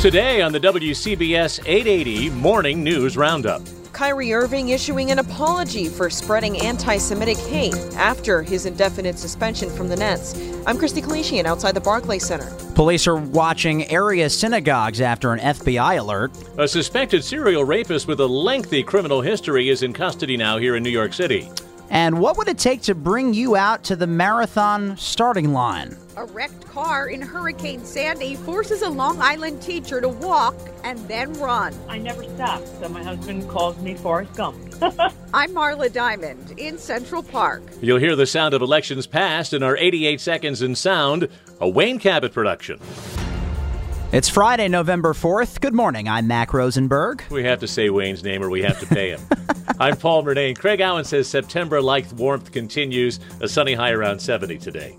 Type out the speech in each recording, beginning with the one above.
Today on the WCBS 880 Morning News Roundup. Kyrie Irving issuing an apology for spreading anti Semitic hate after his indefinite suspension from the Nets. I'm Christy Kalishian outside the Barclays Center. Police are watching area synagogues after an FBI alert. A suspected serial rapist with a lengthy criminal history is in custody now here in New York City. And what would it take to bring you out to the marathon starting line? A wrecked car in Hurricane Sandy forces a Long Island teacher to walk and then run. I never stop, so my husband calls me Forrest Gump. I'm Marla Diamond in Central Park. You'll hear the sound of elections passed in our 88 Seconds in Sound, a Wayne Cabot production. It's Friday, November 4th. Good morning. I'm Mack Rosenberg. We have to say Wayne's name or we have to pay him. I'm Paul Murnane. Craig Allen says September like warmth continues, a sunny high around 70 today.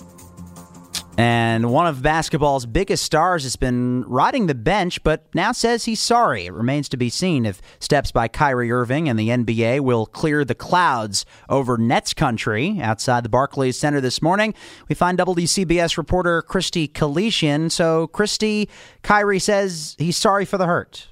And one of basketball's biggest stars has been riding the bench, but now says he's sorry. It remains to be seen if steps by Kyrie Irving and the NBA will clear the clouds over Nets country. Outside the Barclays Center this morning, we find WCBS reporter Christy Kalishian. So, Christy, Kyrie says he's sorry for the hurt.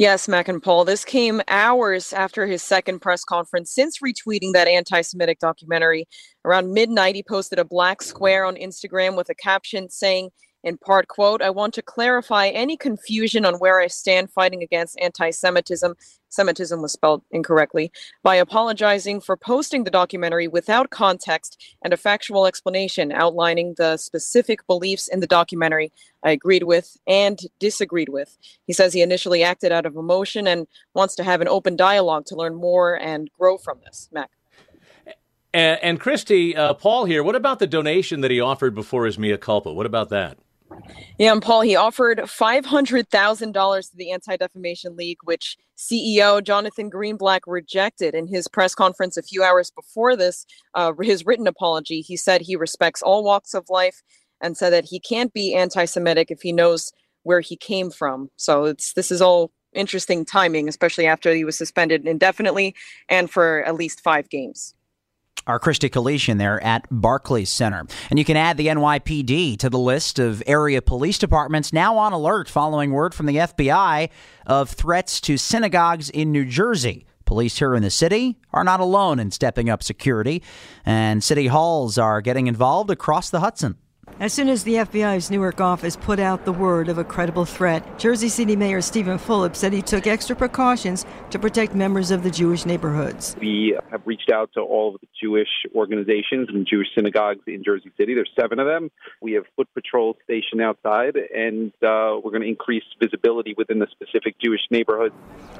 Yes, Mack and Paul. This came hours after his second press conference since retweeting that anti Semitic documentary. Around midnight, he posted a black square on Instagram with a caption saying, in part, quote, I want to clarify any confusion on where I stand fighting against anti Semitism. Semitism was spelled incorrectly by apologizing for posting the documentary without context and a factual explanation outlining the specific beliefs in the documentary I agreed with and disagreed with. He says he initially acted out of emotion and wants to have an open dialogue to learn more and grow from this. Mack. And, and Christy, uh, Paul here, what about the donation that he offered before his mea culpa? What about that? Yeah, and Paul, he offered $500,000 to the Anti Defamation League, which CEO Jonathan Greenblatt rejected in his press conference a few hours before this. Uh, his written apology, he said he respects all walks of life and said that he can't be anti Semitic if he knows where he came from. So it's this is all interesting timing, especially after he was suspended indefinitely and for at least five games our Christy Kalishian there at Barclays Center. And you can add the NYPD to the list of area police departments now on alert following word from the FBI of threats to synagogues in New Jersey. Police here in the city are not alone in stepping up security, and city halls are getting involved across the Hudson. As soon as the FBI's Newark office put out the word of a credible threat, Jersey City Mayor Steven Fulop said he took extra precautions to protect members of the Jewish neighborhoods. We have reached out to all of the Jewish organizations and Jewish synagogues in Jersey City. There's seven of them. We have foot patrols stationed outside, and uh, we're going to increase visibility within the specific Jewish neighborhoods.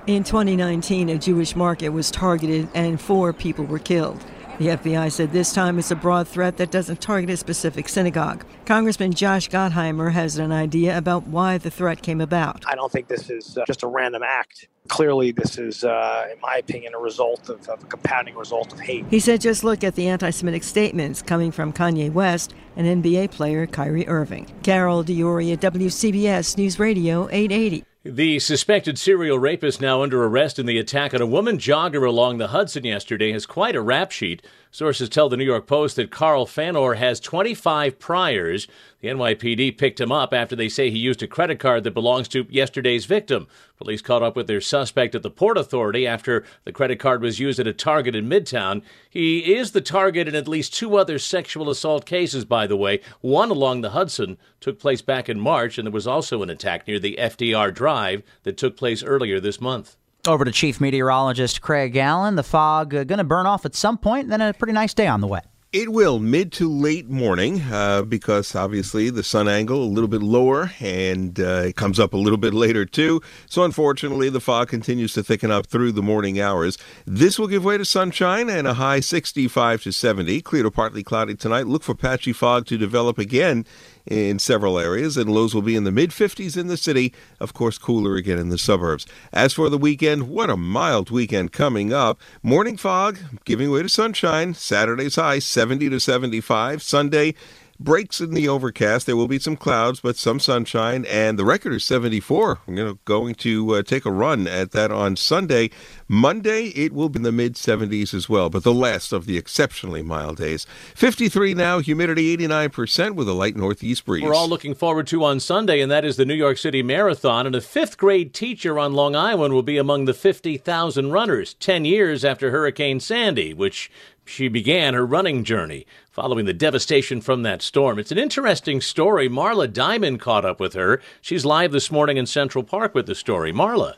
In 2019, a Jewish market was targeted and four people were killed. The FBI said this time it's a broad threat that doesn't target a specific synagogue. Congressman Josh Gottheimer has an idea about why the threat came about. I don't think this is uh, just a random act. Clearly, this is, uh, in my opinion, a result of, of a compounding result of hate. He said just look at the anti Semitic statements coming from Kanye West and NBA player Kyrie Irving. Carol D'Auria at WCBS News Radio 880. The suspected serial rapist now under arrest in the attack on a woman jogger along the Hudson yesterday has quite a rap sheet. Sources tell the New York Post that Carl Fanor has 25 priors. The NYPD picked him up after they say he used a credit card that belongs to yesterday's victim. Police caught up with their suspect at the Port Authority after the credit card was used at a Target in Midtown. He is the target in at least two other sexual assault cases, by the way. One along the Hudson took place back in March, and there was also an attack near the FDR Drive that took place earlier this month. Over to Chief Meteorologist Craig Allen. The fog uh, going to burn off at some point, then a pretty nice day on the way. It will mid to late morning uh, because obviously the sun angle a little bit lower and uh, it comes up a little bit later too. So unfortunately, the fog continues to thicken up through the morning hours. This will give way to sunshine and a high 65 to 70. Clear to partly cloudy tonight. Look for patchy fog to develop again in several areas, and lows will be in the mid 50s in the city. Of course, cooler again in the suburbs. As for the weekend, what a mild weekend coming up. Morning fog giving way to sunshine. Saturday's high 70 to 75. Sunday, breaks in the overcast. There will be some clouds, but some sunshine, and the record is 74. We're going to uh, take a run at that on Sunday. Monday, it will be in the mid 70s as well, but the last of the exceptionally mild days. 53 now, humidity 89% with a light northeast breeze. We're all looking forward to on Sunday, and that is the New York City Marathon. And a fifth grade teacher on Long Island will be among the 50,000 runners 10 years after Hurricane Sandy, which she began her running journey following the devastation from that storm. It's an interesting story. Marla Diamond caught up with her. She's live this morning in Central Park with the story. Marla.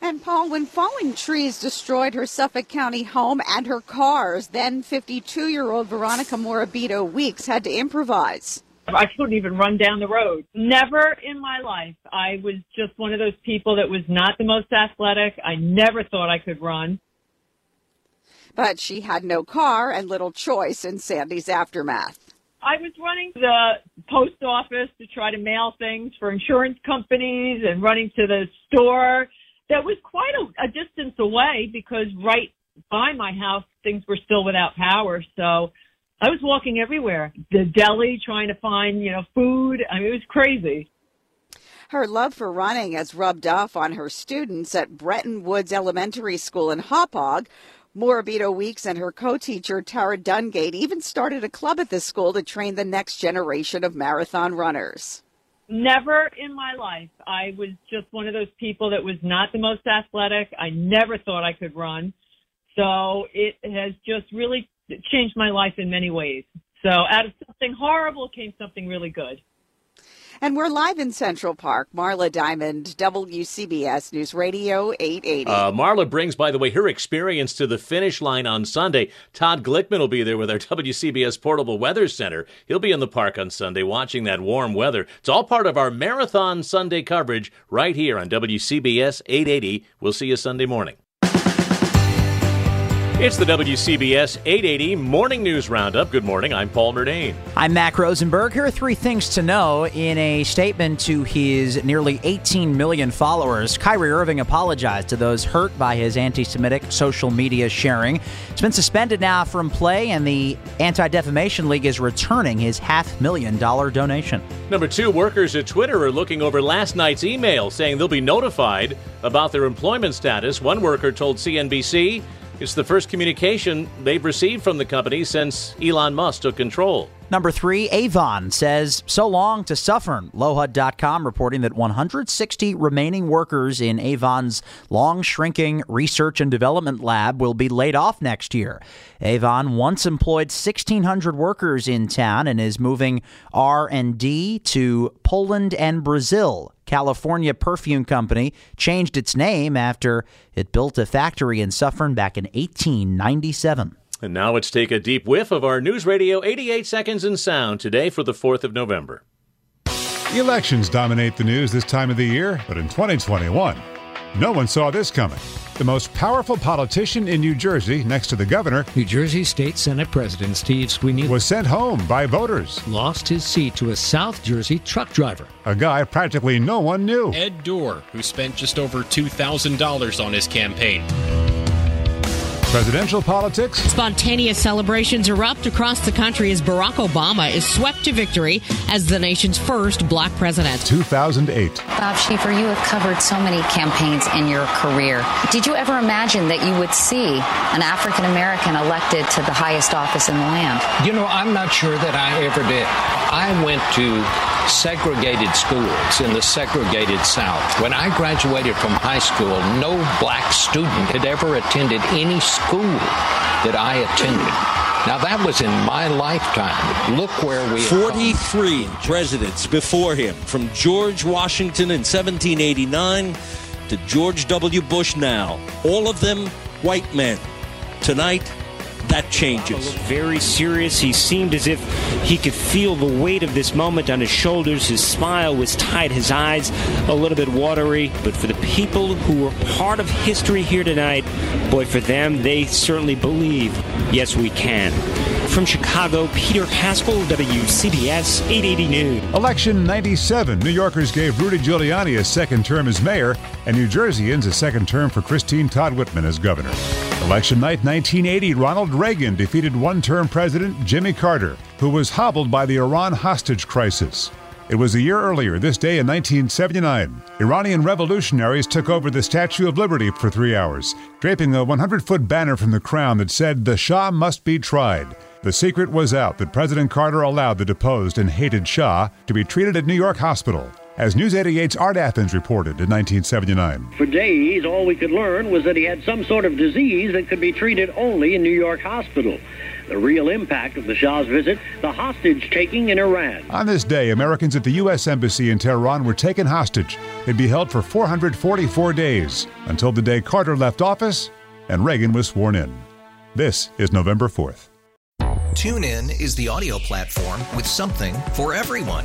And Paul, when falling trees destroyed her Suffolk County home and her cars, then 52 year old Veronica Morabito Weeks had to improvise. I couldn't even run down the road. Never in my life. I was just one of those people that was not the most athletic. I never thought I could run. But she had no car and little choice in Sandy's aftermath. I was running the post office to try to mail things for insurance companies and running to the store that was quite a, a distance away because right by my house things were still without power. So I was walking everywhere. The deli trying to find, you know, food. I mean, it was crazy. Her love for running has rubbed off on her students at Bretton Woods Elementary School in Hauppauge. Morabito Weeks and her co-teacher Tara Dungate even started a club at the school to train the next generation of marathon runners. Never in my life. I was just one of those people that was not the most athletic. I never thought I could run. So it has just really changed my life in many ways. So out of something horrible came something really good. And we're live in Central Park. Marla Diamond, WCBS News Radio 880. Uh, Marla brings, by the way, her experience to the finish line on Sunday. Todd Glickman will be there with our WCBS Portable Weather Center. He'll be in the park on Sunday watching that warm weather. It's all part of our Marathon Sunday coverage right here on WCBS 880. We'll see you Sunday morning. It's the WCBS 880 Morning News Roundup. Good morning. I'm Paul Murnane. I'm Mack Rosenberg. Here are three things to know. In a statement to his nearly 18 million followers, Kyrie Irving apologized to those hurt by his anti Semitic social media sharing. It's been suspended now from play, and the Anti Defamation League is returning his half million dollar donation. Number two, workers at Twitter are looking over last night's email saying they'll be notified about their employment status. One worker told CNBC it's the first communication they've received from the company since Elon Musk took control. Number three, Avon says so long to Suffern. Lohud.com reporting that 160 remaining workers in Avon's long shrinking research and development lab will be laid off next year. Avon once employed 1,600 workers in town and is moving R&D to Poland and Brazil. California Perfume Company changed its name after it built a factory in Suffern back in 1897. And now let's take a deep whiff of our News Radio 88 Seconds in Sound today for the 4th of November. The Elections dominate the news this time of the year, but in 2021, no one saw this coming. The most powerful politician in New Jersey, next to the governor, New Jersey State Senate President Steve Sweeney, was sent home by voters. Lost his seat to a South Jersey truck driver. A guy practically no one knew. Ed Durr, who spent just over $2,000 on his campaign. Presidential politics. Spontaneous celebrations erupt across the country as Barack Obama is swept to victory as the nation's first black president. 2008. Bob Schieffer, you have covered so many campaigns in your career. Did you ever imagine that you would see an African American elected to the highest office in the land? You know, I'm not sure that I ever did. I went to segregated schools in the segregated South. When I graduated from high school, no black student had ever attended any school that I attended. Now that was in my lifetime. Look where we 43 presidents before him, from George Washington in 1789 to George W. Bush now. All of them white men. Tonight, that changes. Very serious. He seemed as if he could feel the weight of this moment on his shoulders. His smile was tight, his eyes a little bit watery. But for the people who were part of history here tonight, boy, for them, they certainly believe, yes, we can. From Chicago, Peter Haskell, WCBS 880 News. Election 97. New Yorkers gave Rudy Giuliani a second term as mayor, and New Jerseyans a second term for Christine Todd Whitman as governor. Election night 1980, Ronald Reagan defeated one term President Jimmy Carter, who was hobbled by the Iran hostage crisis. It was a year earlier, this day in 1979. Iranian revolutionaries took over the Statue of Liberty for three hours, draping a 100 foot banner from the crown that said, The Shah must be tried. The secret was out that President Carter allowed the deposed and hated Shah to be treated at New York Hospital. As News 88's Art Athens reported in 1979. For days, all we could learn was that he had some sort of disease that could be treated only in New York Hospital. The real impact of the Shah's visit, the hostage taking in Iran. On this day, Americans at the U.S. Embassy in Tehran were taken hostage. They'd be held for 444 days until the day Carter left office and Reagan was sworn in. This is November 4th. TuneIn is the audio platform with something for everyone.